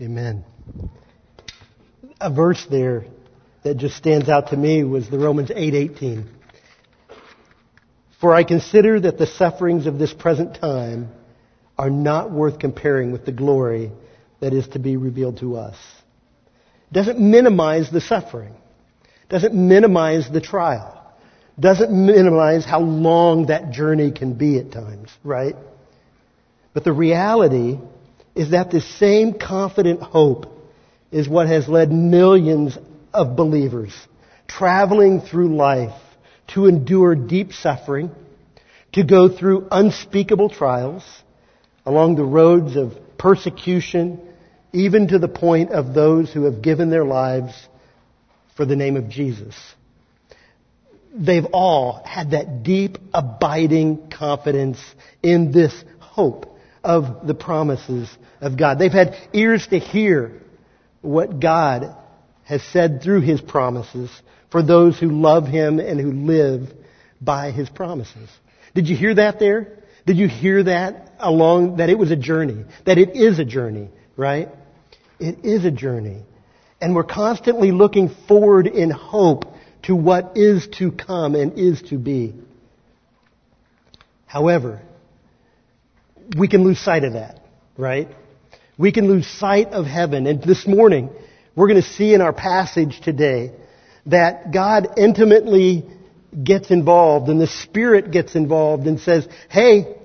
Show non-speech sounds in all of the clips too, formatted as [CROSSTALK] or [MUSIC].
Amen. A verse there that just stands out to me was the Romans 8:18. For I consider that the sufferings of this present time are not worth comparing with the glory that is to be revealed to us. Doesn't minimize the suffering. Doesn't minimize the trial. Doesn't minimize how long that journey can be at times, right? But the reality is that the same confident hope is what has led millions of believers traveling through life to endure deep suffering, to go through unspeakable trials along the roads of persecution, even to the point of those who have given their lives for the name of Jesus. They've all had that deep, abiding confidence in this hope of the promises of God. They've had ears to hear what God has said through His promises for those who love Him and who live by His promises. Did you hear that there? Did you hear that along, that it was a journey? That it is a journey, right? It is a journey. And we're constantly looking forward in hope to what is to come and is to be. However, we can lose sight of that, right? We can lose sight of heaven. And this morning, we're going to see in our passage today that God intimately gets involved and the Spirit gets involved and says, hey,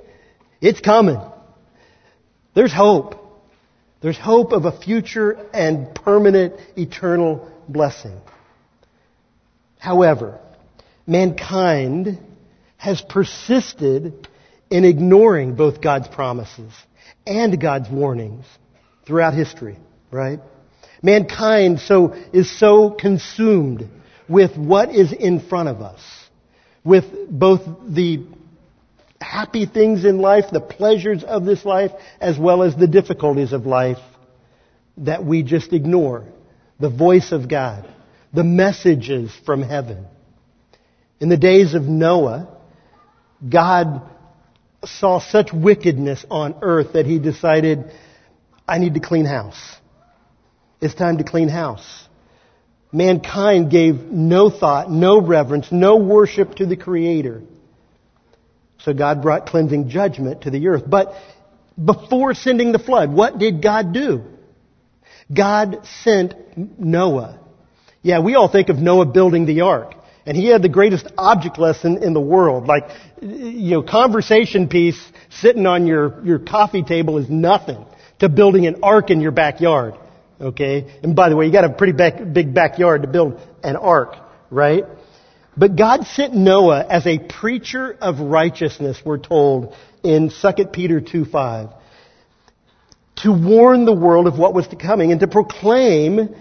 it's coming. There's hope. There's hope of a future and permanent eternal blessing. However, mankind has persisted in ignoring both God's promises and God's warnings throughout history, right? Mankind so is so consumed with what is in front of us, with both the happy things in life, the pleasures of this life, as well as the difficulties of life that we just ignore. The voice of God, the messages from heaven. In the days of Noah, God saw such wickedness on earth that he decided, I need to clean house. It's time to clean house. Mankind gave no thought, no reverence, no worship to the Creator. So God brought cleansing judgment to the earth. But before sending the flood, what did God do? God sent Noah. Yeah, we all think of Noah building the ark. And he had the greatest object lesson in the world. Like, you know, conversation piece sitting on your, your coffee table is nothing to building an ark in your backyard. Okay? And by the way, you got a pretty back, big backyard to build an ark, right? But God sent Noah as a preacher of righteousness, we're told in 2 Peter 2 5, to warn the world of what was to coming and to proclaim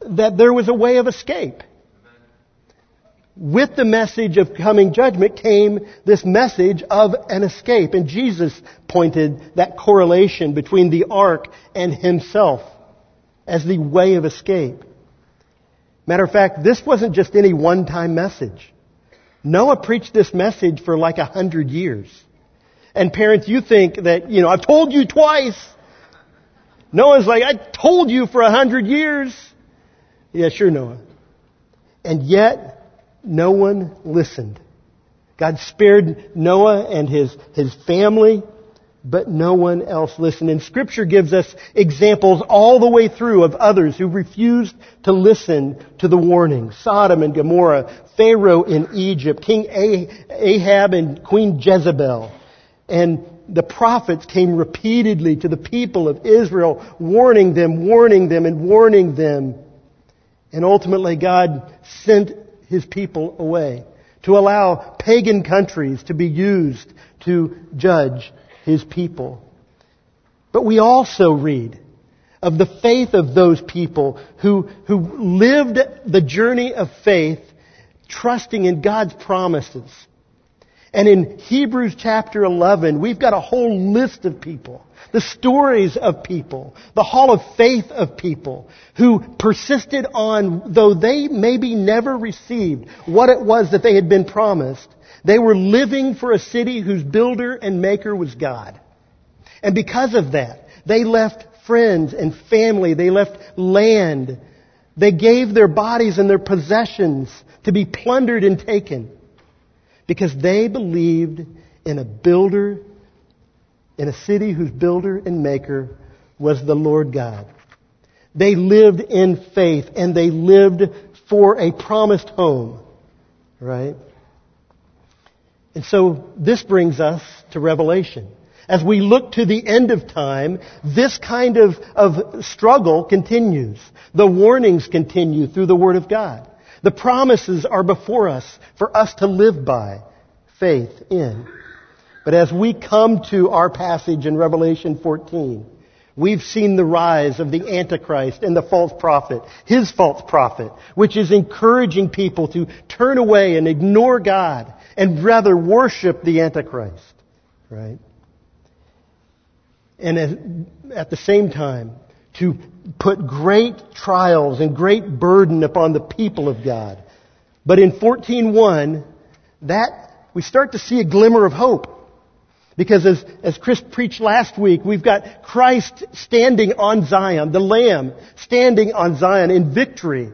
that there was a way of escape with the message of coming judgment came this message of an escape. And Jesus pointed that correlation between the ark and himself as the way of escape. Matter of fact, this wasn't just any one-time message. Noah preached this message for like a hundred years. And parents, you think that, you know, I've told you twice. Noah's like, I told you for a hundred years. Yeah, sure, Noah. And yet, no one listened. God spared Noah and his, his family, but no one else listened. And scripture gives us examples all the way through of others who refused to listen to the warning. Sodom and Gomorrah, Pharaoh in Egypt, King Ahab and Queen Jezebel. And the prophets came repeatedly to the people of Israel, warning them, warning them, and warning them. And ultimately God sent his people away, to allow pagan countries to be used to judge his people. But we also read of the faith of those people who, who lived the journey of faith trusting in God's promises. And in Hebrews chapter 11, we've got a whole list of people the stories of people, the hall of faith of people who persisted on, though they maybe never received what it was that they had been promised, they were living for a city whose builder and maker was God. And because of that, they left friends and family. They left land. They gave their bodies and their possessions to be plundered and taken because they believed in a builder, in a city whose builder and maker was the Lord God. They lived in faith and they lived for a promised home. Right? And so this brings us to Revelation. As we look to the end of time, this kind of, of struggle continues. The warnings continue through the Word of God. The promises are before us for us to live by faith in. But as we come to our passage in Revelation 14, we've seen the rise of the Antichrist and the false prophet, his false prophet, which is encouraging people to turn away and ignore God and rather worship the Antichrist. Right? And at the same time, to put great trials and great burden upon the people of God. But in 14.1, that, we start to see a glimmer of hope. Because as, as Chris preached last week, we've got Christ standing on Zion, the Lamb standing on Zion in victory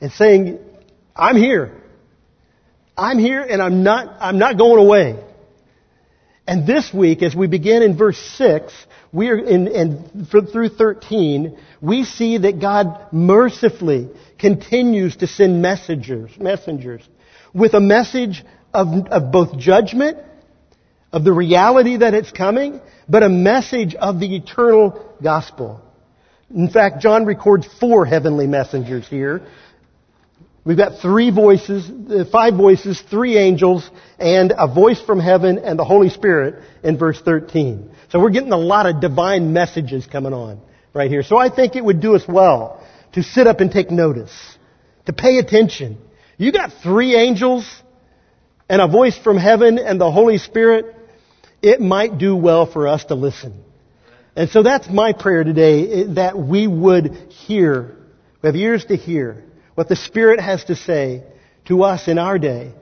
and saying, I'm here. I'm here and I'm not, I'm not going away. And this week, as we begin in verse 6, we are in, in, through 13, we see that God mercifully continues to send messengers, messengers with a message of, of both judgment, of the reality that it's coming, but a message of the eternal gospel. In fact, John records four heavenly messengers here We've got three voices, uh, five voices, three angels, and a voice from heaven and the Holy Spirit in verse 13. So we're getting a lot of divine messages coming on right here. So I think it would do us well to sit up and take notice, to pay attention. You got three angels and a voice from heaven and the Holy Spirit. It might do well for us to listen. And so that's my prayer today, eh, that we would hear, we have ears to hear, what the Spirit has to say to us in our day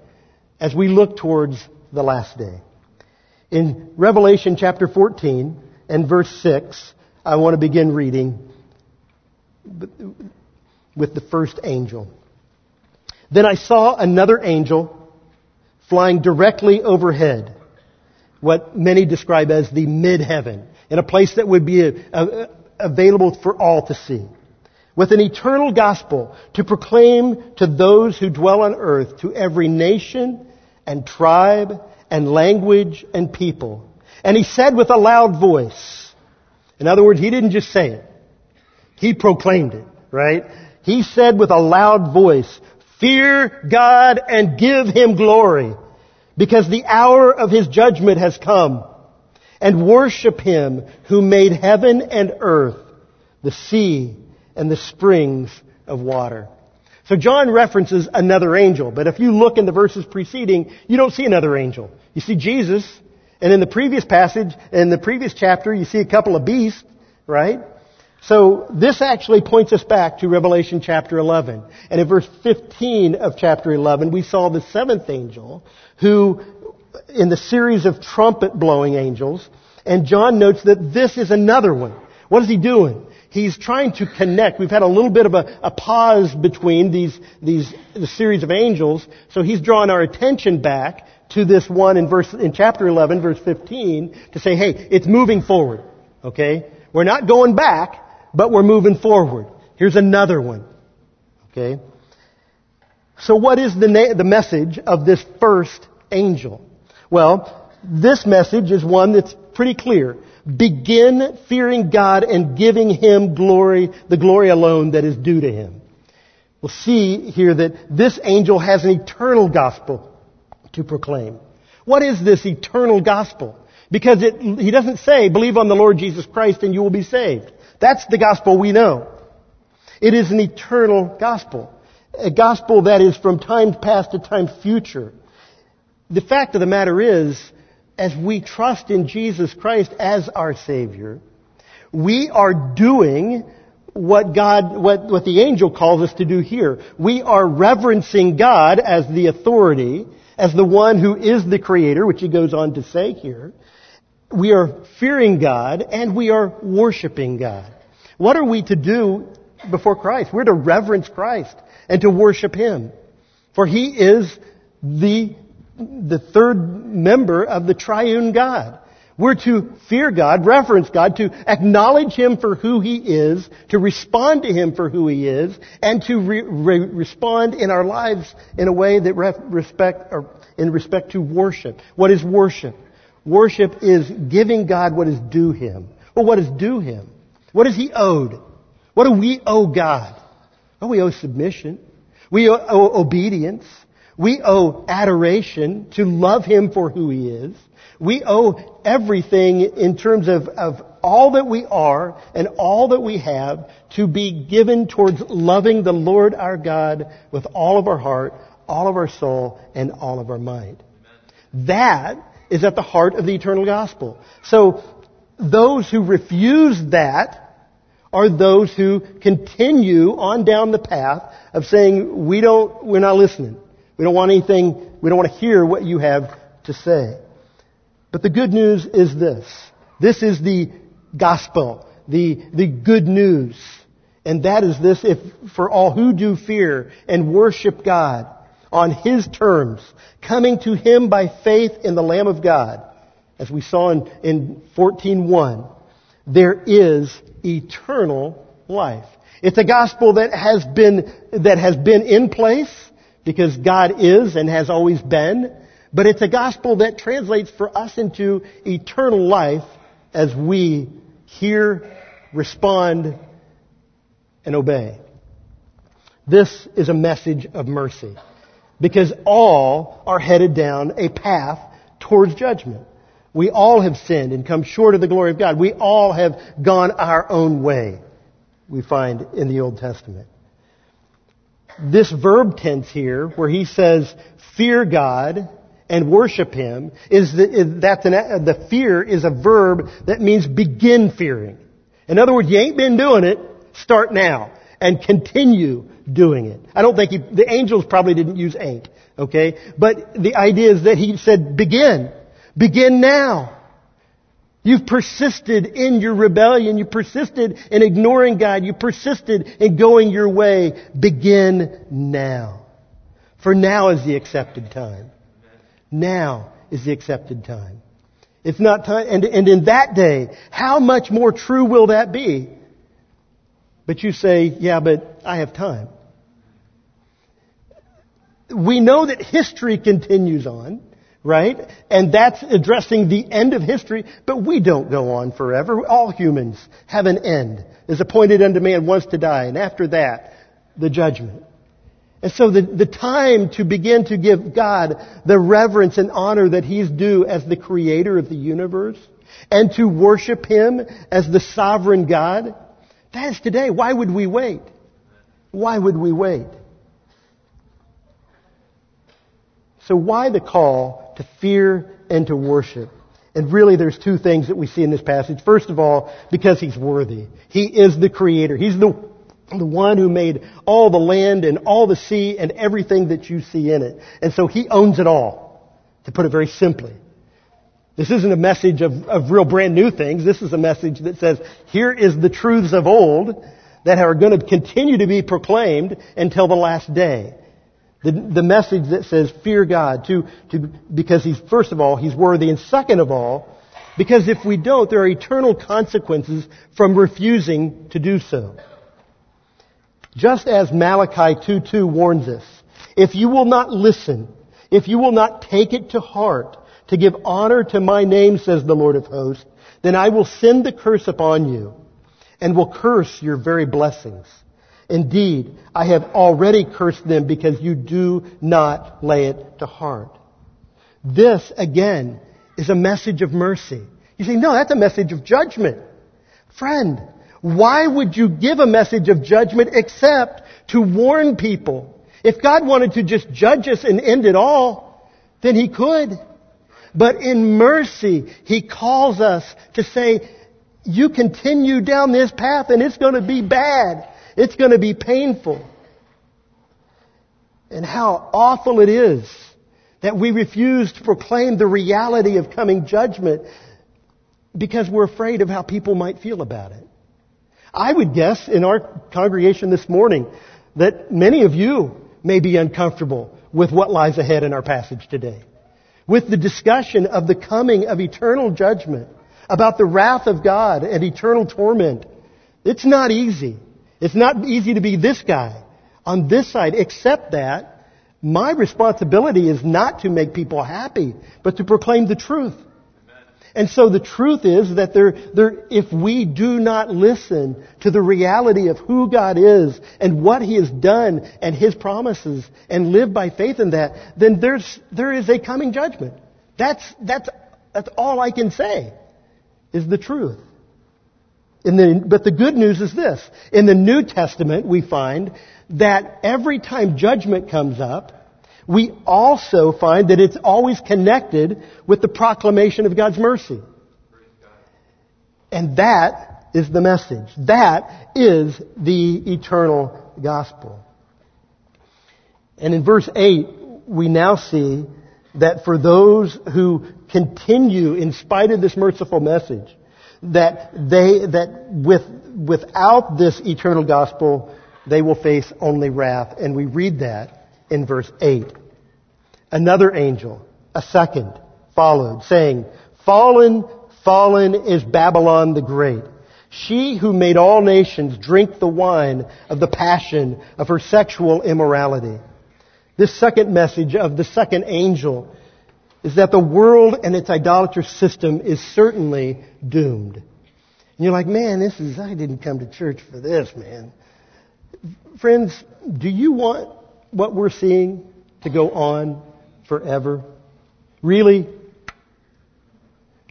as we look towards the last day. In Revelation chapter 14 and verse 6, I want to begin reading with the first angel. Then I saw another angel flying directly overhead, what many describe as the mid-heaven, in a place that would be a, a, available for all to see with an eternal gospel to proclaim to those who dwell on earth, to every nation and tribe and language and people. And he said with a loud voice, in other words, he didn't just say it. He proclaimed it, right? He said with a loud voice, fear God and give him glory because the hour of his judgment has come and worship him who made heaven and earth, the sea, and the springs of water. So John references another angel, but if you look in the verses preceding, you don't see another angel. You see Jesus, and in the previous passage, in the previous chapter, you see a couple of beasts, right? So this actually points us back to Revelation chapter 11. And in verse 15 of chapter 11, we saw the seventh angel who, in the series of trumpet blowing angels, and John notes that this is another one. What is he doing? he's trying to connect. We've had a little bit of a, a pause between these, these, the series of angels, so he's drawing our attention back to this one in verse, in chapter 11, verse 15, to say, hey, it's moving forward. Okay? We're not going back, but we're moving forward. Here's another one. Okay? So what is the, na- the message of this first angel? Well, this message is one that's pretty clear. Begin fearing God and giving Him glory, the glory alone that is due to Him. We'll see here that this angel has an eternal gospel to proclaim. What is this eternal gospel? Because it, he doesn't say, believe on the Lord Jesus Christ and you will be saved. That's the gospel we know. It is an eternal gospel. A gospel that is from time past to time future. The fact of the matter is, as we trust in Jesus Christ as our Savior, we are doing what God, what, what the angel calls us to do here. We are reverencing God as the authority, as the one who is the creator, which he goes on to say here. We are fearing God and we are worshiping God. What are we to do before Christ? We're to reverence Christ and to worship Him. For He is the, the third member of the triune God. We're to fear God, reverence God, to acknowledge Him for who He is, to respond to Him for who He is, and to re- re- respond in our lives in a way that re- respect, or in respect to worship. What is worship? Worship is giving God what is due Him. Well, what is due Him? What is He owed? What do we owe God? We owe submission. We owe obedience. We owe adoration to love Him for who He is. We owe everything in terms of, of all that we are and all that we have to be given towards loving the Lord our God with all of our heart, all of our soul, and all of our mind. That is at the heart of the eternal gospel. So those who refuse that are those who continue on down the path of saying, we don't, we're not listening. We don't want anything, we don't want to hear what you have to say. But the good news is this. This is the gospel, the, the good news. And that is this, if for all who do fear and worship God on His terms, coming to Him by faith in the Lamb of God, as we saw in, in 14.1, there is eternal life. It's a gospel that has been, that has been in place because God is and has always been, but it's a gospel that translates for us into eternal life as we hear, respond, and obey. This is a message of mercy because all are headed down a path towards judgment. We all have sinned and come short of the glory of God. We all have gone our own way, we find in the Old Testament. This verb tense here, where he says, fear God and worship Him, is, the, that the, the fear is a verb that means begin fearing. In other words, you ain't been doing it, start now and continue doing it. I don't think he, the angels probably didn't use ain't, okay? But the idea is that he said begin. Begin now. You've persisted in your rebellion. You persisted in ignoring God. You persisted in going your way. Begin now. For now is the accepted time. Now is the accepted time. It's not time, and, and in that day, how much more true will that be? But you say, yeah, but I have time. We know that history continues on right? And that's addressing the end of history, but we don't go on forever. All humans have an end. Is appointed unto man once to die, and after that, the judgment. And so the, the time to begin to give God the reverence and honor that He's due as the creator of the universe, and to worship Him as the sovereign God, that is today. Why would we wait? Why would we wait? So why the call to fear and to worship? And really there's two things that we see in this passage. First of all, because he's worthy. He is the creator. He's the, the one who made all the land and all the sea and everything that you see in it. And so he owns it all, to put it very simply. This isn't a message of, of real brand new things. This is a message that says, here is the truths of old that are going to continue to be proclaimed until the last day. The, the message that says, fear God, to, to, because he's, first of all, he's worthy, and second of all, because if we don't, there are eternal consequences from refusing to do so. Just as Malachi 2.2 warns us, if you will not listen, if you will not take it to heart, to give honor to my name, says the Lord of hosts, then I will send the curse upon you, and will curse your very blessings. Indeed, I have already cursed them because you do not lay it to heart. This, again, is a message of mercy. You say, no, that's a message of judgment. Friend, why would you give a message of judgment except to warn people? If God wanted to just judge us and end it all, then He could. But in mercy, He calls us to say, you continue down this path and it's going to be bad. It's going to be painful. And how awful it is that we refuse to proclaim the reality of coming judgment. because we're afraid of how people might feel about it. I would guess in our congregation this morning that many of you may be uncomfortable with what lies ahead in our passage today. With the discussion of the coming of eternal judgment, about the wrath of God and eternal torment. It's not easy. It's not easy to be this guy on this side, except that my responsibility is not to make people happy, but to proclaim the truth. And so the truth is that there, there, if we do not listen to the reality of who God is and what He has done and His promises and live by faith in that, then there's, there is a coming judgment. That's, that's, that's all I can say is the truth. The, but the good news is this. In the New Testament, we find that every time judgment comes up, we also find that it's always connected with the proclamation of God's mercy. And that is the message. That is the eternal gospel. And in verse 8, we now see that for those who continue in spite of this merciful message, that they, that with, without this eternal gospel, they will face only wrath. And we read that in verse 8. Another angel, a second, followed, saying, Fallen, fallen is Babylon the Great. She who made all nations drink the wine of the passion of her sexual immorality. This second message of the second angel is that the world and its idolatrous system is certainly doomed. And you're like, man, this is, I didn't come to church for this, man. Friends, do you want what we're seeing to go on forever? Really?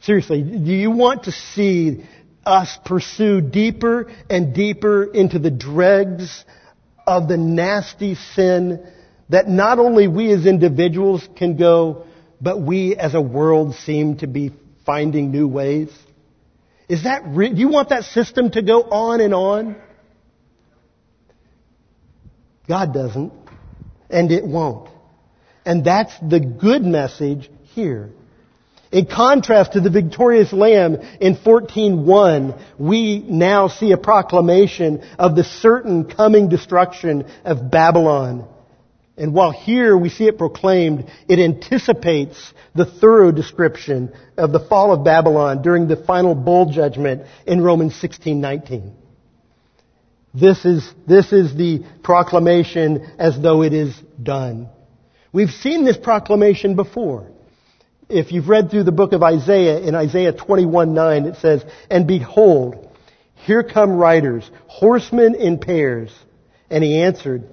Seriously, do you want to see us pursue deeper and deeper into the dregs of the nasty sin that not only we as individuals can go, but we as a world seem to be finding new ways? Is that re- do you want that system to go on and on? God doesn't, and it won't. And that's the good message here. In contrast to the victorious lamb in 14.1, we now see a proclamation of the certain coming destruction of Babylon. And while here we see it proclaimed, it anticipates the thorough description of the fall of Babylon during the final bowl judgment in Romans 16:19. This is, this is the proclamation as though it is done. We've seen this proclamation before. If you've read through the book of Isaiah, in Isaiah 21:9 it says, "And behold, here come riders, horsemen in pairs." And he answered,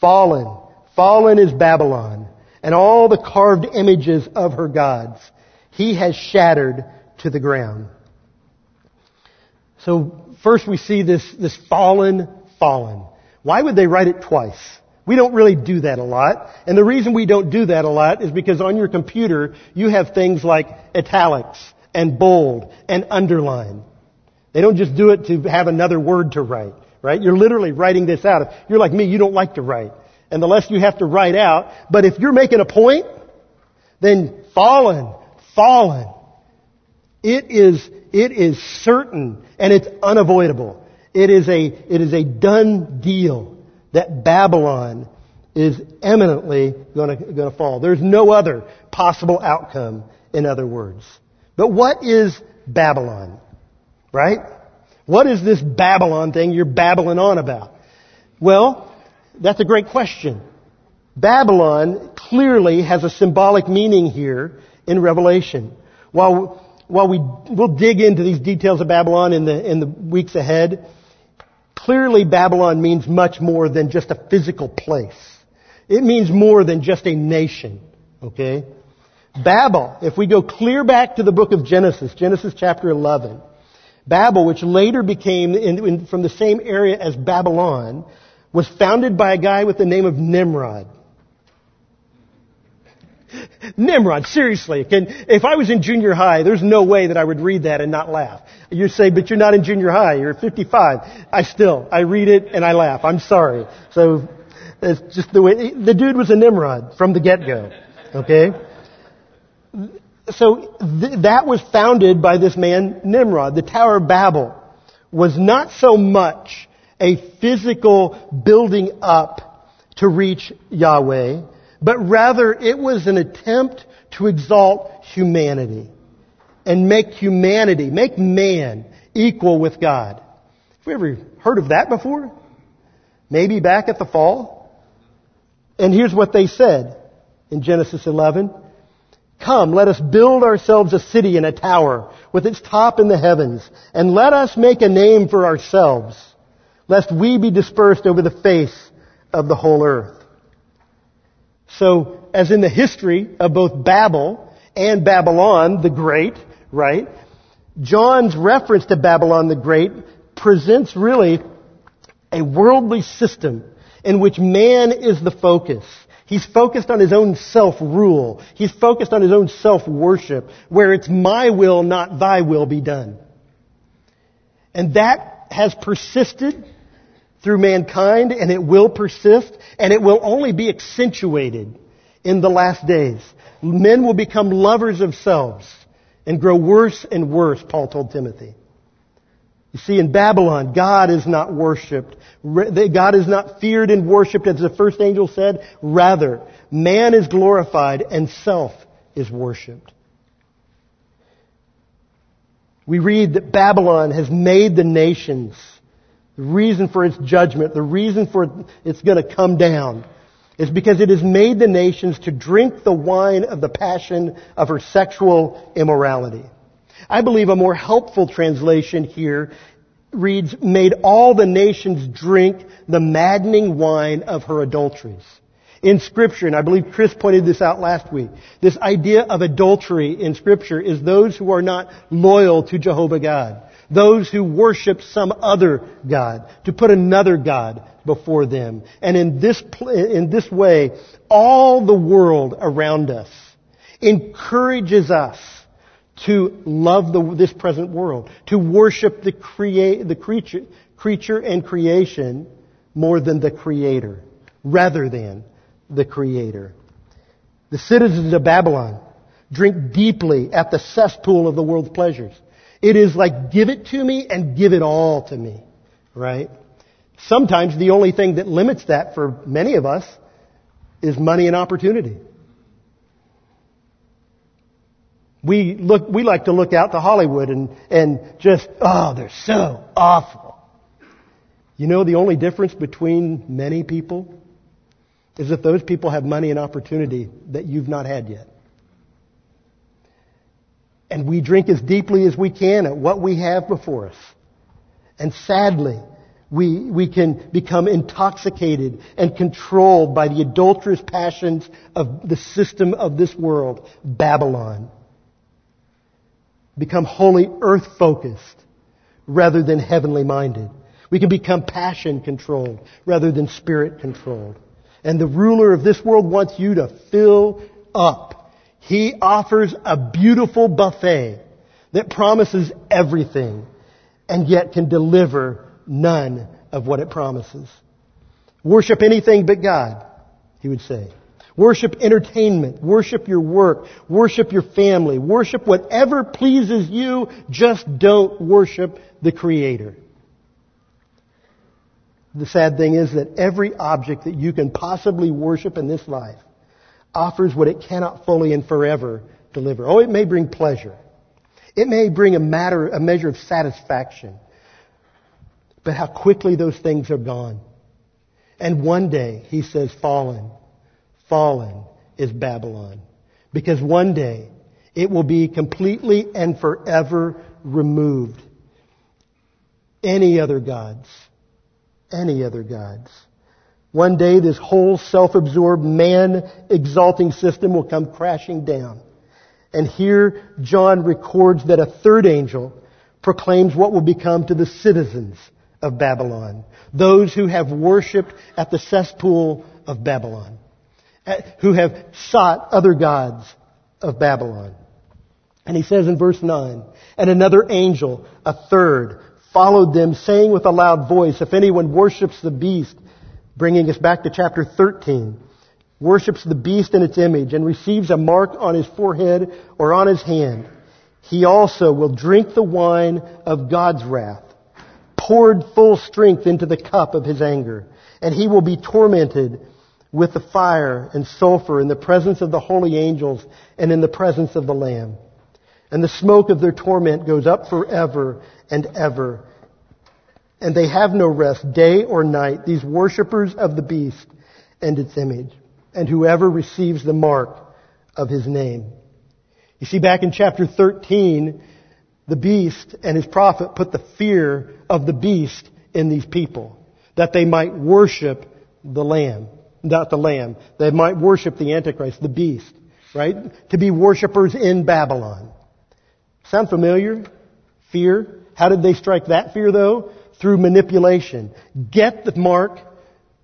"Fallen, Fallen is Babylon, and all the carved images of her gods. He has shattered to the ground. So first we see this, this fallen, fallen. Why would they write it twice? We don't really do that a lot. And the reason we don't do that a lot is because on your computer you have things like italics and bold and underline. They don't just do it to have another word to write, right? You're literally writing this out. If you're like me, you don't like to write and the less you have to write out. But if you're making a point, then fallen, fallen. It is, it is certain and it's unavoidable. It is a, it is a done deal that Babylon is eminently going to, going to fall. There's no other possible outcome, in other words. But what is Babylon? Right? What is this Babylon thing you're babbling on about? Well, that's a great question. Babylon clearly has a symbolic meaning here in Revelation. While, while we, we'll dig into these details of Babylon in the, in the weeks ahead, clearly Babylon means much more than just a physical place. It means more than just a nation. Okay? Babel, if we go clear back to the book of Genesis, Genesis chapter 11, Babel, which later became in, in, from the same area as Babylon, was founded by a guy with the name of Nimrod. Nimrod, seriously. Can, if I was in junior high, there's no way that I would read that and not laugh. You say, but you're not in junior high, you're 55. I still, I read it and I laugh. I'm sorry. So, it's just the way, the dude was a Nimrod from the get-go. Okay? so th- that was founded by this man Nimrod. The Tower of Babel was not so much a physical building up to reach Yahweh, but rather it was an attempt to exalt humanity and make humanity, make man equal with God. Have we ever heard of that before? Maybe back at the fall? And here's what they said in Genesis 11. Come, let us build ourselves a city and a tower with its top in the heavens, and let us make a name for ourselves, lest we be dispersed over the face of the whole earth. So, as in the history of both Babel and Babylon the Great, right? John's reference to Babylon the Great presents really a worldly system in which man is the focus. He's focused on his own self-rule. He's focused on his own self-worship, where it's my will, not thy will be done. And that has persisted through mankind, and it will persist, and it will only be accentuated in the last days. Men will become lovers of selves and grow worse and worse, Paul told Timothy. You see, in Babylon, God is not worshipped. God is not feared and worshipped, as the first angel said. Rather, man is glorified and self is worshipped. We read that Babylon has made the nations. The reason for its judgment, the reason for it's going to come down, is because it has made the nations to drink the wine of the passion of her sexual immorality. I believe a more helpful translation here reads, made all the nations drink the maddening wine of her adulteries. In scripture, and I believe Chris pointed this out last week, this idea of adultery in scripture is those who are not loyal to Jehovah God. Those who worship some other God, to put another God before them. And in this, in this way, all the world around us encourages us to love the, this present world, to worship the, create, the creature, creature and creation more than the creator, rather than the creator. The citizens of Babylon drink deeply at the cesspool of the world's pleasures. It is like give it to me and give it all to me, right? Sometimes the only thing that limits that for many of us is money and opportunity. We look, we like to look out to Hollywood and, and just, oh, they're so awful. You know the only difference between many people is that those people have money and opportunity that you've not had yet. And we drink as deeply as we can at what we have before us. And sadly, we, we can become intoxicated and controlled by the adulterous passions of the system of this world, Babylon become wholly earth focused rather than heavenly minded. We can become passion controlled rather than spirit controlled. And the ruler of this world wants you to fill up. He offers a beautiful buffet that promises everything and yet can deliver none of what it promises. Worship anything but God, he would say. Worship entertainment. Worship your work. Worship your family. Worship whatever pleases you. Just don't worship the Creator. The sad thing is that every object that you can possibly worship in this life offers what it cannot fully and forever deliver. Oh, it may bring pleasure. It may bring a matter, a measure of satisfaction. But how quickly those things are gone. And one day, he says, fallen fallen is Babylon. Because one day it will be completely and forever removed. Any other gods. Any other gods. One day this whole self-absorbed man exalting system will come crashing down. And here John records that a third angel proclaims what will become to the citizens of Babylon. Those who have worshipped at the cesspool of Babylon eh, who have sought other gods of Babylon. And he says in verse 9, and another angel, a third, followed them, saying with a loud voice, if anyone worships the beast, bringing us back to chapter 13, worships the beast in its image, and receives a mark on his forehead or on his hand, he also will drink the wine of God's wrath, poured full strength into the cup of his anger, and he will be tormented with the fire and sulfur in the presence of the holy angels and in the presence of the Lamb. And the smoke of their torment goes up forever and ever. And they have no rest day or night, these worshippers of the beast and its image, and whoever receives the mark of his name. You see, back in chapter 13, the beast and his prophet put the fear of the beast in these people, that they might worship the lamb, not the lamb. They might worship the antichrist, the beast, right? To be worshippers in Babylon. Sound familiar? Fear. How did they strike that fear though? Through manipulation. Get the mark,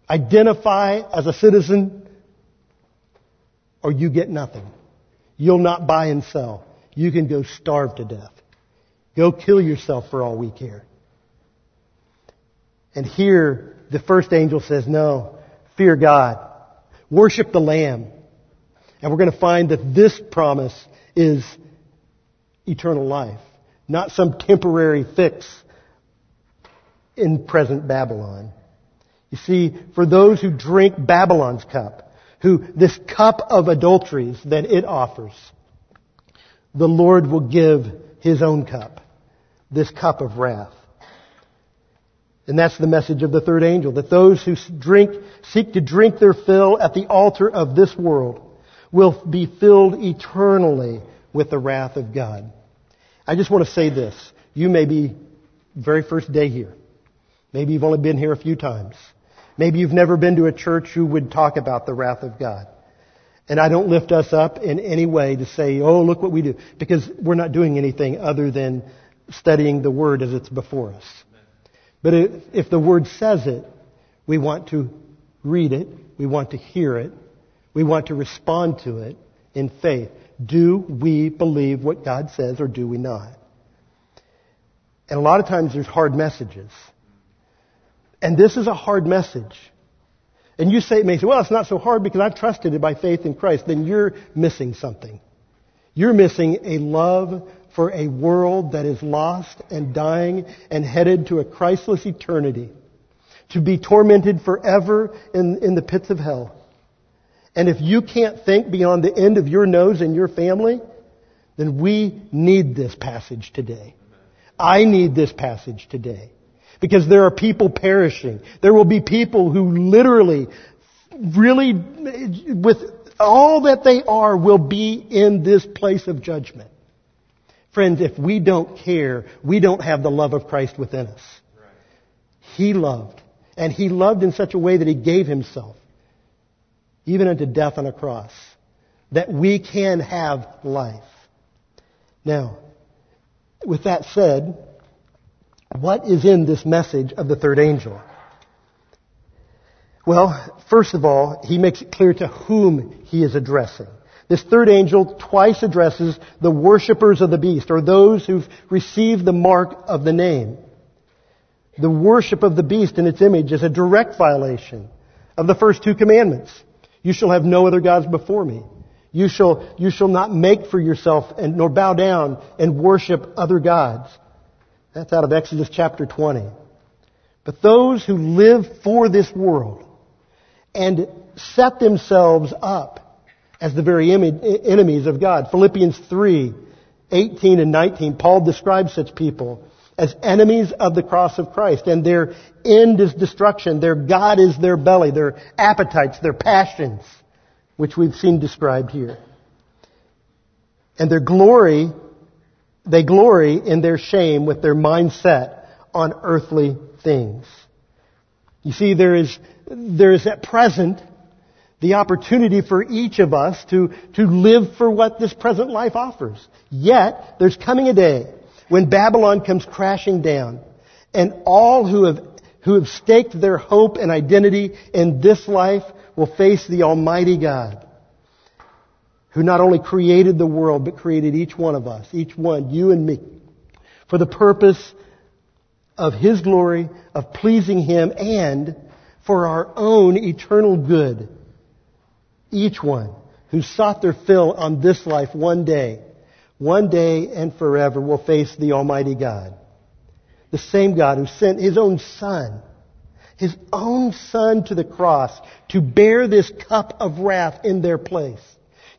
identify as a citizen, or you get nothing. You'll not buy and sell. You can go starve to death. Go kill yourself for all we care. And here, the first angel says, no, fear God. Worship the Lamb. And we're going to find that this promise is eternal life, not some temporary fix in present Babylon. You see, for those who drink Babylon's cup, who this cup of adulteries that it offers, the Lord will give his own cup, this cup of wrath. And that's the message of the third angel, that those who drink, seek to drink their fill at the altar of this world will be filled eternally with the wrath of God. I just want to say this. You may be very first day here. Maybe you've only been here a few times. Maybe you've never been to a church who would talk about the wrath of God. And I don't lift us up in any way to say, oh, look what we do, because we're not doing anything other than studying the Word as it's before us. But if the Word says it, we want to read it, we want to hear it, we want to respond to it in faith. Do we believe what God says or do we not? And a lot of times there's hard messages. And this is a hard message. And you say, may say, well, it's not so hard because I've trusted it by faith in Christ. Then you're missing something. You're missing a love for a world that is lost and dying and headed to a Christless eternity. To be tormented forever in, in the pits of hell. And if you can't think beyond the end of your nose and your family, then we need this passage today. I need this passage today. Because there are people perishing. There will be people who literally, really, with all that they are, will be in this place of judgment. Friends, if we don't care, we don't have the love of Christ within us. He loved. And He loved in such a way that He gave Himself, even unto death on a cross, that we can have life. Now, with that said, what is in this message of the third angel? Well, first of all, he makes it clear to whom he is addressing. This third angel twice addresses the worshippers of the beast, or those who've received the mark of the name. The worship of the beast in its image is a direct violation of the first two commandments. You shall have no other gods before me. You shall, you shall not make for yourself and nor bow down and worship other gods. That's out of Exodus chapter 20. But those who live for this world and set themselves up as the very enemies of God. Philippians 3, 18 and 19, Paul describes such people as enemies of the cross of Christ, and their end is destruction. Their God is their belly, their appetites, their passions, which we've seen described here. And their glory they glory in their shame with their mindset on earthly things. You see, there is, there is at present the opportunity for each of us to, to live for what this present life offers. Yet, there's coming a day when Babylon comes crashing down and all who have, who have staked their hope and identity in this life will face the Almighty God who not only created the world, but created each one of us, each one, you and me, for the purpose of His glory, of pleasing Him, and for our own eternal good Each one who sought their fill on this life one day, one day and forever will face the Almighty God. The same God who sent His own Son, His own Son to the cross to bear this cup of wrath in their place.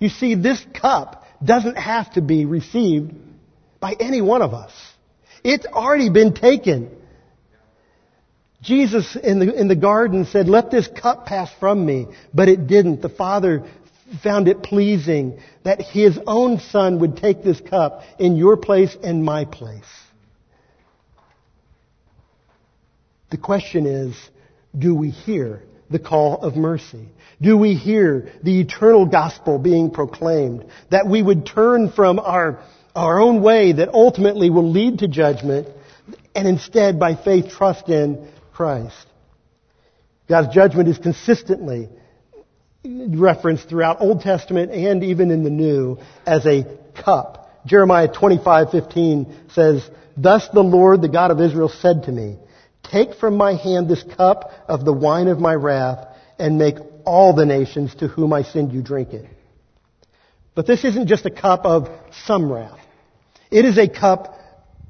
You see, this cup doesn't have to be received by any one of us. It's already been taken. Jesus in the, in the garden said, let this cup pass from me, but it didn't. The Father found it pleasing that His own Son would take this cup in your place and my place. The question is, do we hear the call of mercy? Do we hear the eternal gospel being proclaimed? That we would turn from our, our own way that ultimately will lead to judgment and instead by faith trust in Christ. God's judgment is consistently referenced throughout Old Testament and even in the New as a cup. Jeremiah 25:15 says, "Thus the Lord, the God of Israel said to me, Take from my hand this cup of the wine of my wrath and make all the nations to whom I send you drink it." But this isn't just a cup of some wrath. It is a cup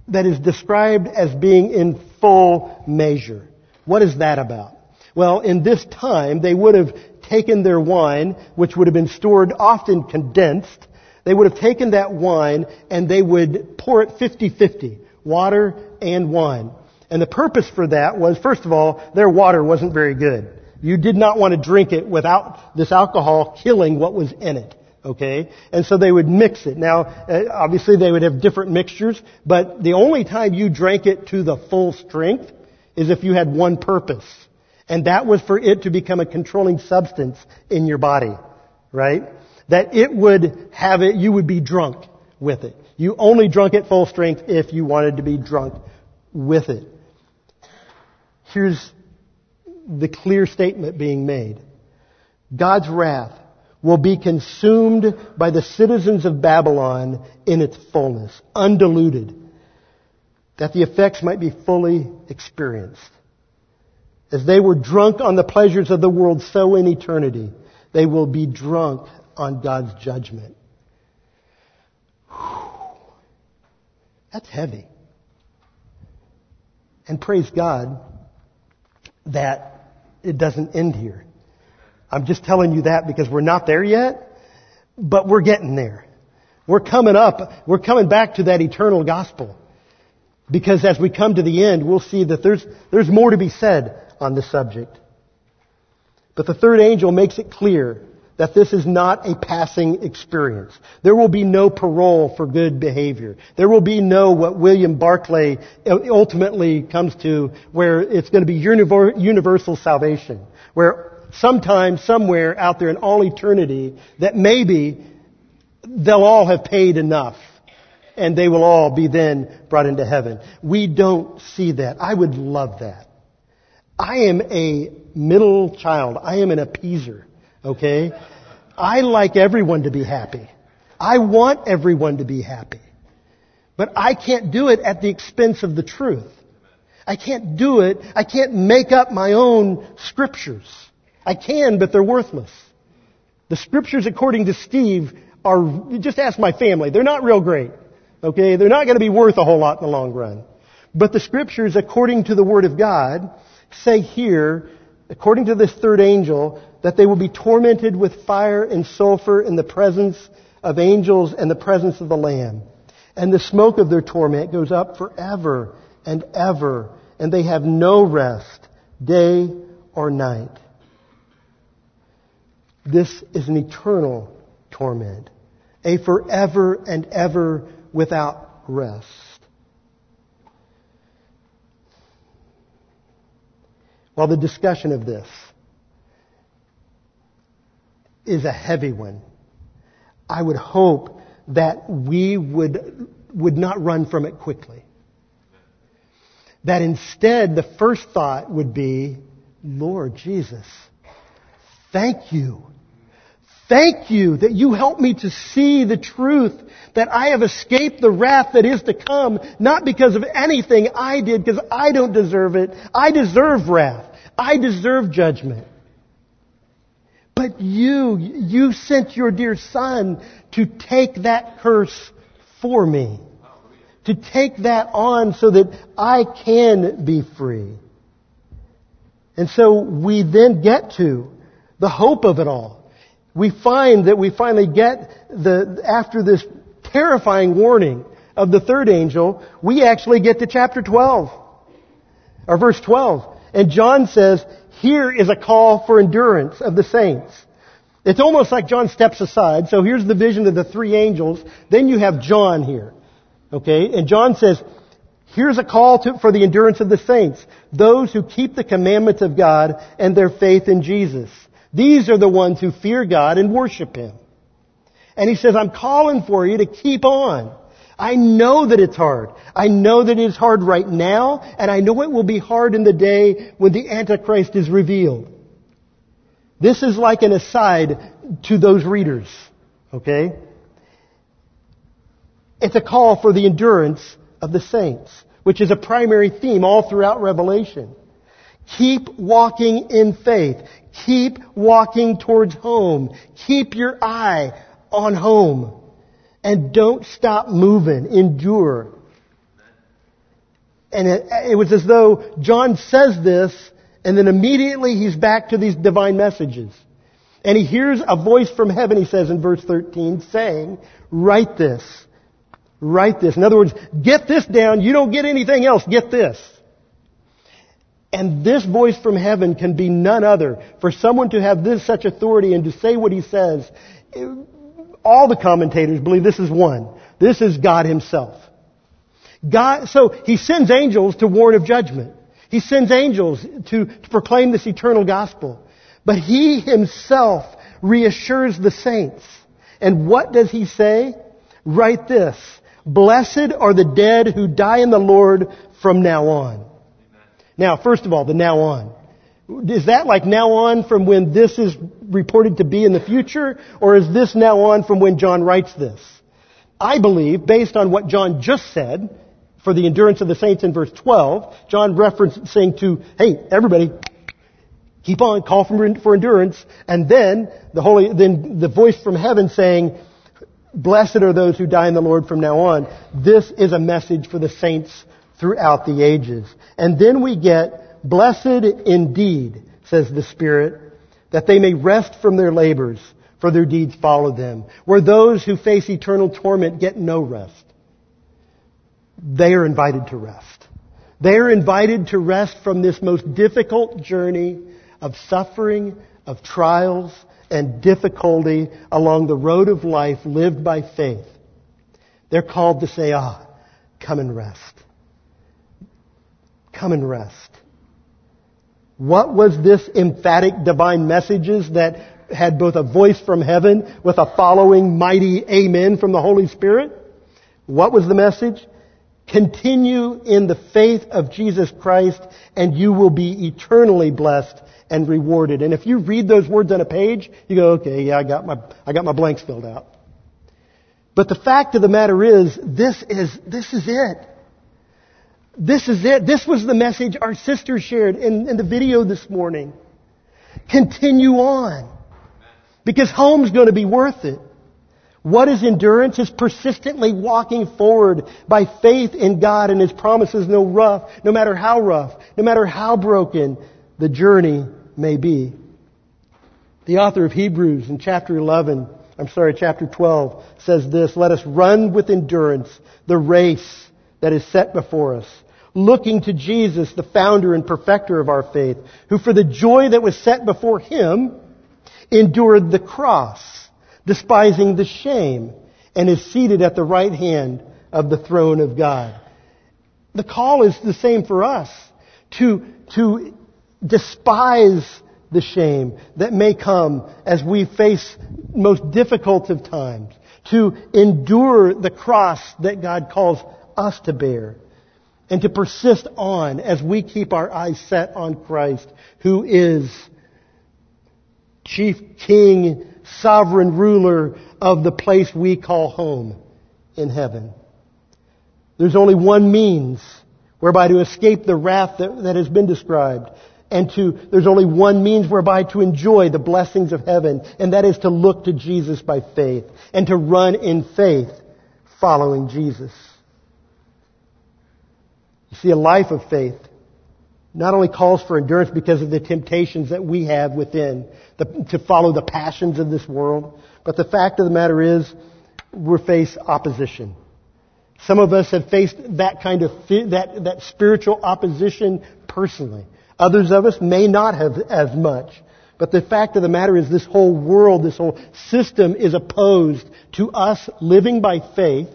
that is described as being in full measure. What is that about? Well, in this time, they would have taken their wine, which would have been stored often condensed. They would have taken that wine and they would pour it 50-50, water and wine. And the purpose for that was, first of all, their water wasn't very good. You did not want to drink it without this alcohol killing what was in it. Okay? And so they would mix it. Now, uh, obviously they would have different mixtures, but the only time you drank it to the full strength is if you had one purpose. And that was for it to become a controlling substance in your body. Right? That it would have it, you would be drunk with it. You only drunk at full strength if you wanted to be drunk with it. Here's the clear statement being made. God's wrath will be consumed by the citizens of Babylon in its fullness, undiluted, that the effects might be fully experienced. As they were drunk on the pleasures of the world, so in eternity, they will be drunk on God's judgment. That's heavy. And praise God that it doesn't end here. I'm just telling you that because we're not there yet, but we're getting there. We're coming up, we're coming back to that eternal gospel. Because as we come to the end, we'll see that there's, there's more to be said on this subject. But the third angel makes it clear that this is not a passing experience. There will be no parole for good behavior. There will be no what William Barclay ultimately comes to where it's going to be universal salvation. Where sometime, somewhere out there in all eternity, that maybe they'll all have paid enough and they will all be then brought into heaven. We don't see that. I would love that. I am a middle child. I am an appeaser. Okay? I like everyone to be happy. I want everyone to be happy. But I can't do it at the expense of the truth. I can't do it. I can't make up my own scriptures. I can, but they're worthless. The scriptures, according to Steve, are, just ask my family, they're not real great. Okay? They're not going to be worth a whole lot in the long run. But the scriptures, according to the Word of God, say here, according to this third angel, that they will be tormented with fire and sulfur in the presence of angels and the presence of the Lamb. And the smoke of their torment goes up forever and ever, and they have no rest, day or night. This is an eternal torment, a forever and ever without rest. While the discussion of this is a heavy one, I would hope that we would, would not run from it quickly. That instead the first thought would be, Lord Jesus, thank you Thank you that you help me to see the truth, that I have escaped the wrath that is to come, not because of anything I did, because I don't deserve it. I deserve wrath. I deserve judgment. But you, you sent your dear son to take that curse for me. To take that on so that I can be free. And so we then get to the hope of it all. We find that we finally get the, after this terrifying warning of the third angel, we actually get to chapter 12. Or verse 12. And John says, here is a call for endurance of the saints. It's almost like John steps aside. So here's the vision of the three angels. Then you have John here. Okay? And John says, here's a call to, for the endurance of the saints. Those who keep the commandments of God and their faith in Jesus. These are the ones who fear God and worship Him. And he says, I'm calling for you to keep on. I know that it's hard. I know that it's hard right now, and I know it will be hard in the day when the Antichrist is revealed. This is like an aside to those readers. Okay? It's a call for the endurance of the saints, which is a primary theme all throughout Revelation. Keep walking in faith. Keep walking towards home. Keep your eye on home. And don't stop moving. Endure. And it, it, was as though John says this, and then immediately he's back to these divine messages. And he hears a voice from heaven, he says in verse 13, saying, write this. Write this. In other words, get this down. You don't get anything else. Get this. And this voice from heaven can be none other. For someone to have this such authority and to say what he says, all the commentators believe this is one. This is God himself. God, so he sends angels to warn of judgment. He sends angels to, to proclaim this eternal gospel. But he himself reassures the saints. And what does he say? Write this. Blessed are the dead who die in the Lord from now on. Now, first of all, the now on. Is that like now on from when this is reported to be in the future? Or is this now on from when John writes this? I believe, based on what John just said, for the endurance of the saints in verse 12, John referencing to, hey, everybody, keep on, call for endurance, and then the holy, then the voice from heaven saying, blessed are those who die in the Lord from now on. This is a message for the saints throughout the ages. And then we get, blessed indeed, says the Spirit, that they may rest from their labors, for their deeds follow them. Where those who face eternal torment get no rest. They are invited to rest. They are invited to rest from this most difficult journey of suffering, of trials, and difficulty along the road of life lived by faith. They're called to say, ah, come and rest. Come and rest. What was this emphatic divine messages that had both a voice from heaven with a following mighty amen from the Holy Spirit? What was the message? Continue in the faith of Jesus Christ and you will be eternally blessed and rewarded. And if you read those words on a page, you go, okay, yeah, I got my, I got my blanks filled out. But the fact of the matter is, this is, this is it. This is it. This was the message our sister shared in, in the video this morning. Continue on. Because home's going to be worth it. What is endurance? It's persistently walking forward by faith in God and His promises no rough, no matter how rough, no matter how broken the journey may be. The author of Hebrews in chapter 11, I'm sorry, chapter 12 says this, let us run with endurance the race that is set before us, looking to Jesus, the founder and perfecter of our faith, who for the joy that was set before him endured the cross, despising the shame, and is seated at the right hand of the throne of God. The call is the same for us to, to despise the shame that may come as we face most difficult of times, to endure the cross that God calls us to bear, and to persist on as we keep our eyes set on Christ, who is chief king, sovereign ruler of the place we call home in heaven. There's only one means whereby to escape the wrath that, that has been described and to, there's only one means whereby to enjoy the blessings of heaven, and that is to look to Jesus by faith and to run in faith following Jesus. You see, a life of faith not only calls for endurance because of the temptations that we have within the, to follow the passions of this world, but the fact of the matter is we face opposition. Some of us have faced that kind of that, that spiritual opposition personally. Others of us may not have as much. But the fact of the matter is this whole world, this whole system is opposed to us living by faith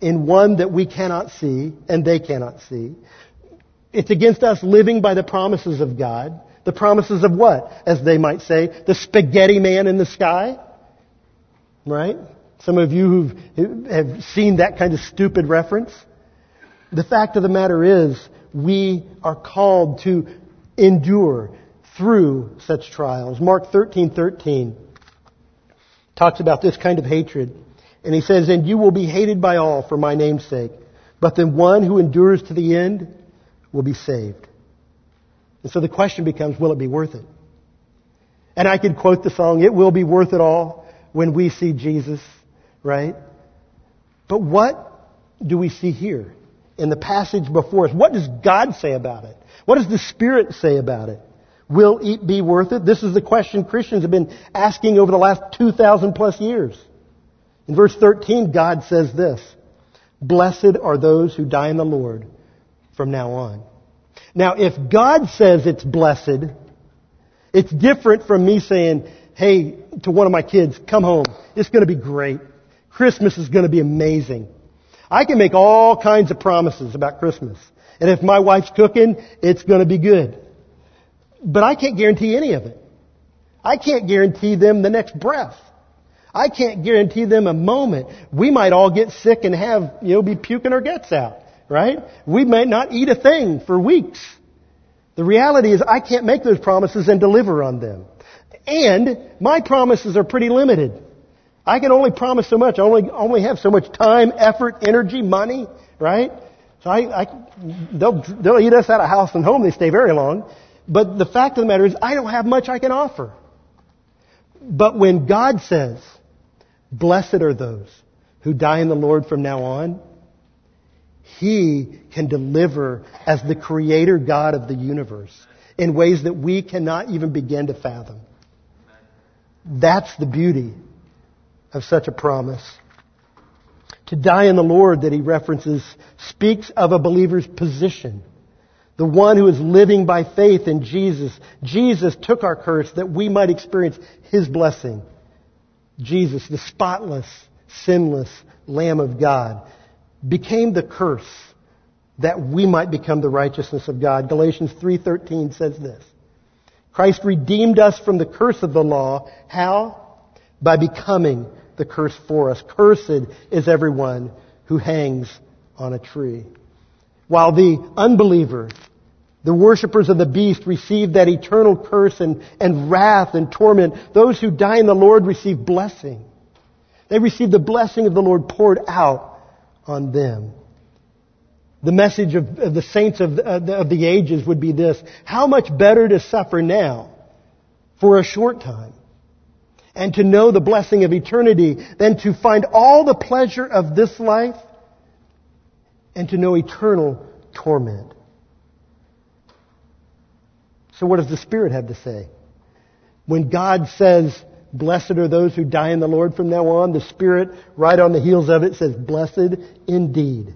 in one that we cannot see and they cannot see. It's against us living by the promises of God. The promises of what? As they might say, the spaghetti man in the sky? Right? Some of you who have seen that kind of stupid reference. The fact of the matter is, we are called to endure through such trials. Mark 13, 13 talks about this kind of hatred. And he says, And you will be hated by all for my name's sake, but the one who endures to the end will be saved. And so the question becomes, will it be worth it? And I could quote the song, It will be worth it all when we see Jesus, right? But what do we see here in the passage before us? What does God say about it? What does the Spirit say about it? Will it be worth it? This is the question Christians have been asking over the last 2,000 plus years. In verse 13, God says this, Blessed are those who die in the Lord from now on. Now, if God says it's blessed, it's different from me saying, hey, to one of my kids, come home. It's going to be great. Christmas is going to be amazing. I can make all kinds of promises about Christmas. And if my wife's cooking, it's going to be good. But I can't guarantee any of it. I can't guarantee them the next breath. I can't guarantee them a moment. We might all get sick and have, you know, be puking our guts out, right? We might not eat a thing for weeks. The reality is I can't make those promises and deliver on them. And my promises are pretty limited. I can only promise so much. I only, only have so much time, effort, energy, money, right? So I, I, they'll, they'll eat us out of house and home. They stay very long. But the fact of the matter is, I don't have much I can offer. But when God says, blessed are those who die in the Lord from now on, He can deliver as the creator God of the universe in ways that we cannot even begin to fathom. That's the beauty of such a promise. To die in the Lord that he references speaks of a believer's position. The one who is living by faith in Jesus. Jesus took our curse that we might experience His blessing. Jesus, the spotless, sinless Lamb of God, became the curse that we might become the righteousness of God. Galatians 3.13 says this. Christ redeemed us from the curse of the law. How? By becoming the curse for us. Cursed is everyone who hangs on a tree. While the unbeliever the worshippers of the beast receive that eternal curse and, and wrath and torment. Those who die in the Lord receive blessing. They receive the blessing of the Lord poured out on them. The message of, of the saints of, of the ages would be this. How much better to suffer now for a short time and to know the blessing of eternity than to find all the pleasure of this life and to know eternal torment. So what does the Spirit have to say? When God says, blessed are those who die in the Lord from now on, the Spirit, right on the heels of it, says, blessed indeed.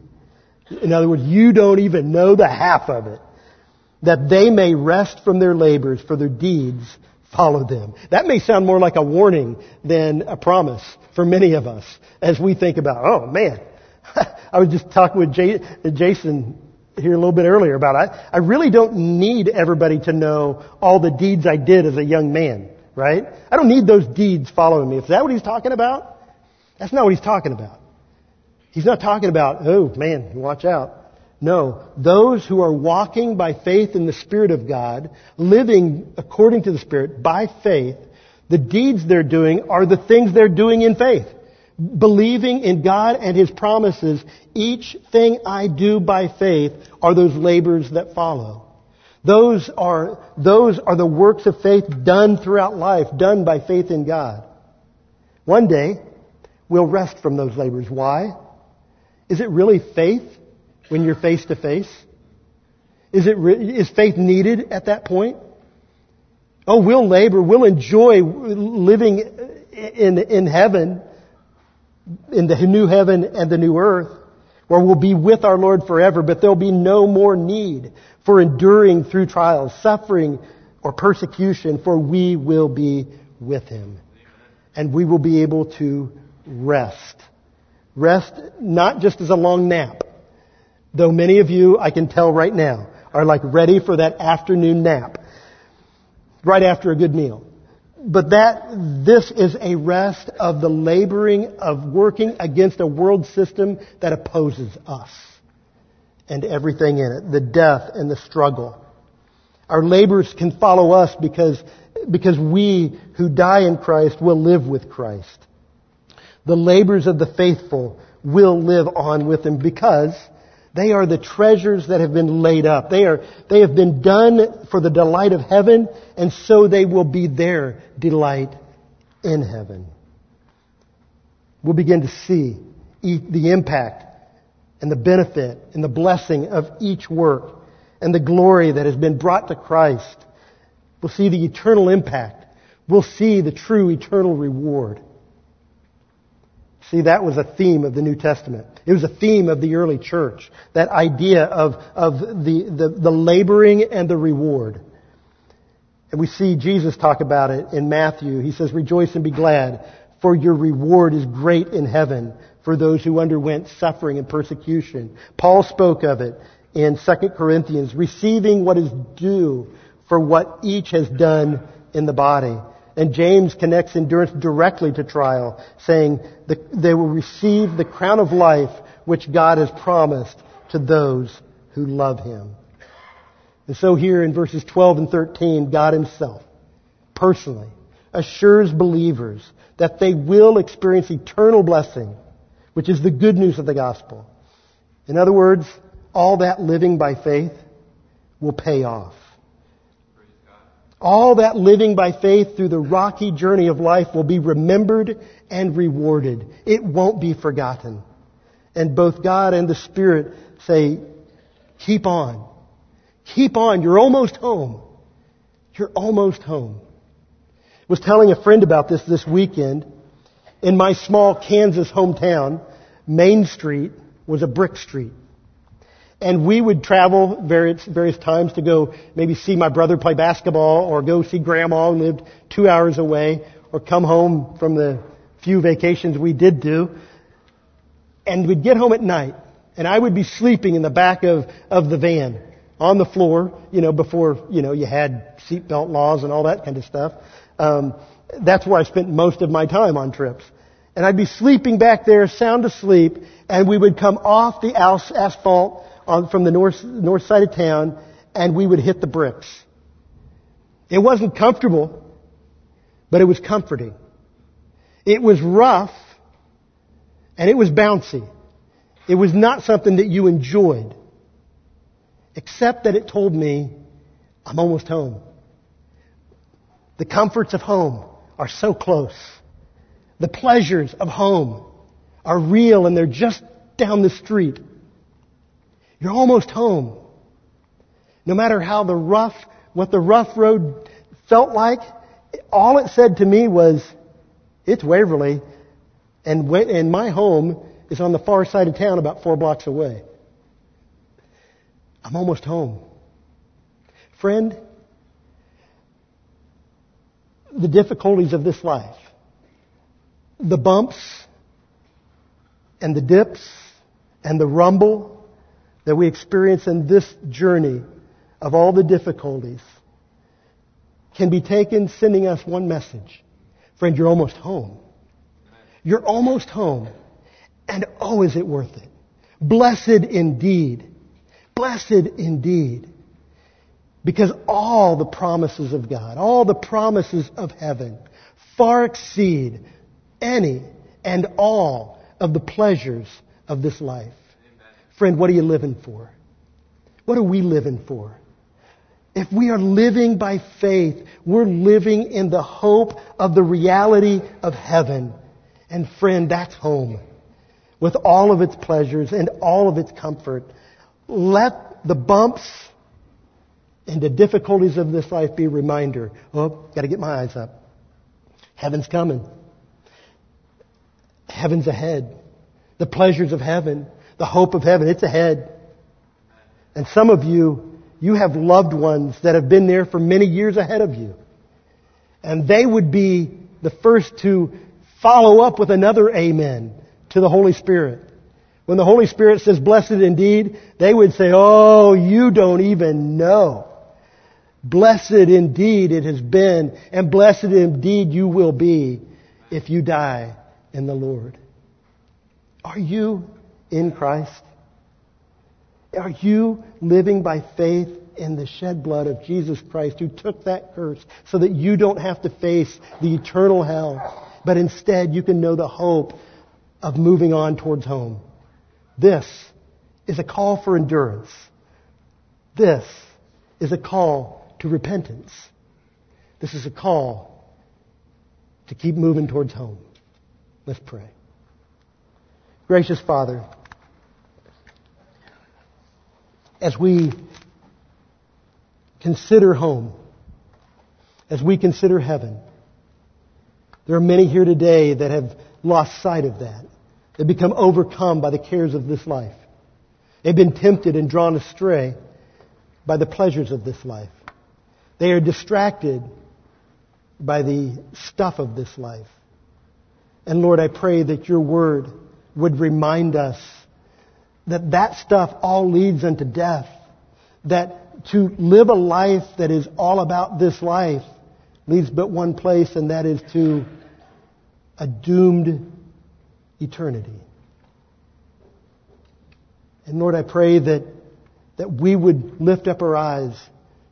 In other words, you don't even know the half of it. That they may rest from their labors, for their deeds follow them. That may sound more like a warning than a promise for many of us as we think about, oh man, [LAUGHS] I was just talking with Jason here a little bit earlier about it. I really don't need everybody to know all the deeds I did as a young man, right? I don't need those deeds following me. Is that what he's talking about? That's not what he's talking about. He's not talking about, oh man, watch out. No, those who are walking by faith in the Spirit of God, living according to the Spirit by faith, the deeds they're doing are the things they're doing in faith believing in God and His promises, each thing I do by faith are those labors that follow. Those are, those are the works of faith done throughout life, done by faith in God. One day, we'll rest from those labors. Why? Is it really faith when you're face to face? Is it, re- is faith needed at that point? Oh, we'll labor, we'll enjoy living in, in heaven, in the new heaven and the new earth, where we'll be with our Lord forever, but there'll be no more need for enduring through trials, suffering, or persecution, for we will be with Him. And we will be able to rest. Rest not just as a long nap, though many of you, I can tell right now, are like ready for that afternoon nap right after a good meal. But that, this is a rest of the laboring of working against a world system that opposes us and everything in it, the death and the struggle. Our labors can follow us because, because we who die in Christ will live with Christ. The labors of the faithful will live on with him because they are the treasures that have been laid up. They are, they have been done for the delight of heaven, and so they will be their delight in heaven. We'll begin to see the impact and the benefit and the blessing of each work and the glory that has been brought to Christ. We'll see the eternal impact. We'll see the true eternal reward. See, that was a theme of the New Testament. It was a theme of the early church. That idea of, of the, the, the laboring and the reward. And we see Jesus talk about it in Matthew. He says, rejoice and be glad, for your reward is great in heaven for those who underwent suffering and persecution. Paul spoke of it in 2 Corinthians, receiving what is due for what each has done in the body. And James connects endurance directly to trial, saying they will receive the crown of life which God has promised to those who love him. And so here in verses 12 and 13, God himself personally assures believers that they will experience eternal blessing, which is the good news of the gospel. In other words, all that living by faith will pay off. All that living by faith through the rocky journey of life will be remembered and rewarded. It won't be forgotten. And both God and the Spirit say, keep on. Keep on. You're almost home. You're almost home. I was telling a friend about this this weekend. In my small Kansas hometown, Main Street was a brick street. And we would travel various, various times to go maybe see my brother play basketball or go see grandma who lived two hours away or come home from the few vacations we did do. And we'd get home at night and I would be sleeping in the back of, of the van on the floor, you know, before, you know, you had seatbelt laws and all that kind of stuff. Um, that's where I spent most of my time on trips. And I'd be sleeping back there, sound asleep, and we would come off the asphalt on, from the north, north side of town and we would hit the bricks. It wasn't comfortable, but it was comforting. It was rough and it was bouncy. It was not something that you enjoyed, except that it told me, I'm almost home. The comforts of home are so close. The pleasures of home are real and they're just down the street. You're almost home. No matter how the rough, what the rough road felt like, all it said to me was, it's Waverly, and, and my home is on the far side of town about four blocks away. I'm almost home. Friend, the difficulties of this life, the bumps and the dips and the rumble that we experience in this journey of all the difficulties can be taken sending us one message. Friend, you're almost home. You're almost home. And oh, is it worth it? Blessed indeed. Blessed indeed. Because all the promises of God, all the promises of heaven far exceed any and all of the pleasures of this life. Friend, what are you living for? What are we living for? If we are living by faith, we're living in the hope of the reality of heaven. And friend, that's home. With all of its pleasures and all of its comfort. Let the bumps and the difficulties of this life be a reminder. Oh, gotta get my eyes up. Heaven's coming. Heaven's ahead. The pleasures of heaven, the hope of heaven, it's ahead. And some of you, you have loved ones that have been there for many years ahead of you. And they would be the first to follow up with another amen to the Holy Spirit. When the Holy Spirit says blessed indeed, they would say, oh, you don't even know. Blessed indeed it has been, and blessed indeed you will be if you die in the Lord. Are you in Christ? Are you living by faith in the shed blood of Jesus Christ who took that curse so that you don't have to face the eternal hell, but instead you can know the hope of moving on towards home? This is a call for endurance. This is a call to repentance. This is a call to keep moving towards home. Let's pray. Gracious Father, as we consider home, as we consider heaven, there are many here today that have lost sight of that. They've become overcome by the cares of this life. They've been tempted and drawn astray by the pleasures of this life. They are distracted by the stuff of this life. And Lord, I pray that your word would remind us that that stuff all leads unto death. That to live a life that is all about this life leads but one place, and that is to a doomed eternity. And Lord, I pray that, that we would lift up our eyes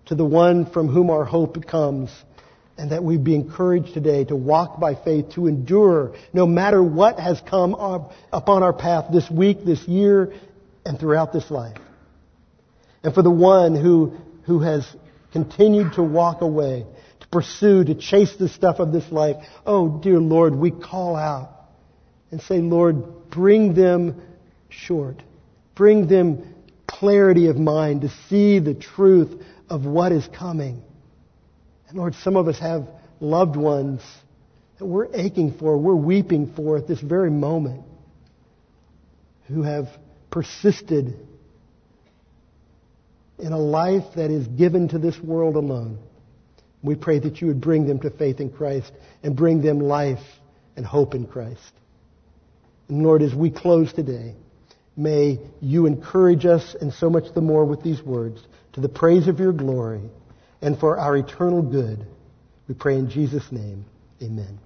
to the one from whom our hope comes, and that we be encouraged today to walk by faith, to endure no matter what has come up upon our path this week, this year, and throughout this life. And for the one who, who has continued to walk away, to pursue, to chase the stuff of this life, oh dear Lord, we call out and say, Lord, bring them short. Bring them clarity of mind to see the truth of what is coming. And Lord, some of us have loved ones that we're aching for, we're weeping for at this very moment, who have persisted in a life that is given to this world alone. We pray that you would bring them to faith in Christ and bring them life and hope in Christ. And Lord, as we close today, may you encourage us and so much the more with these words to the praise of your glory and for our eternal good. We pray in Jesus' name. Amen.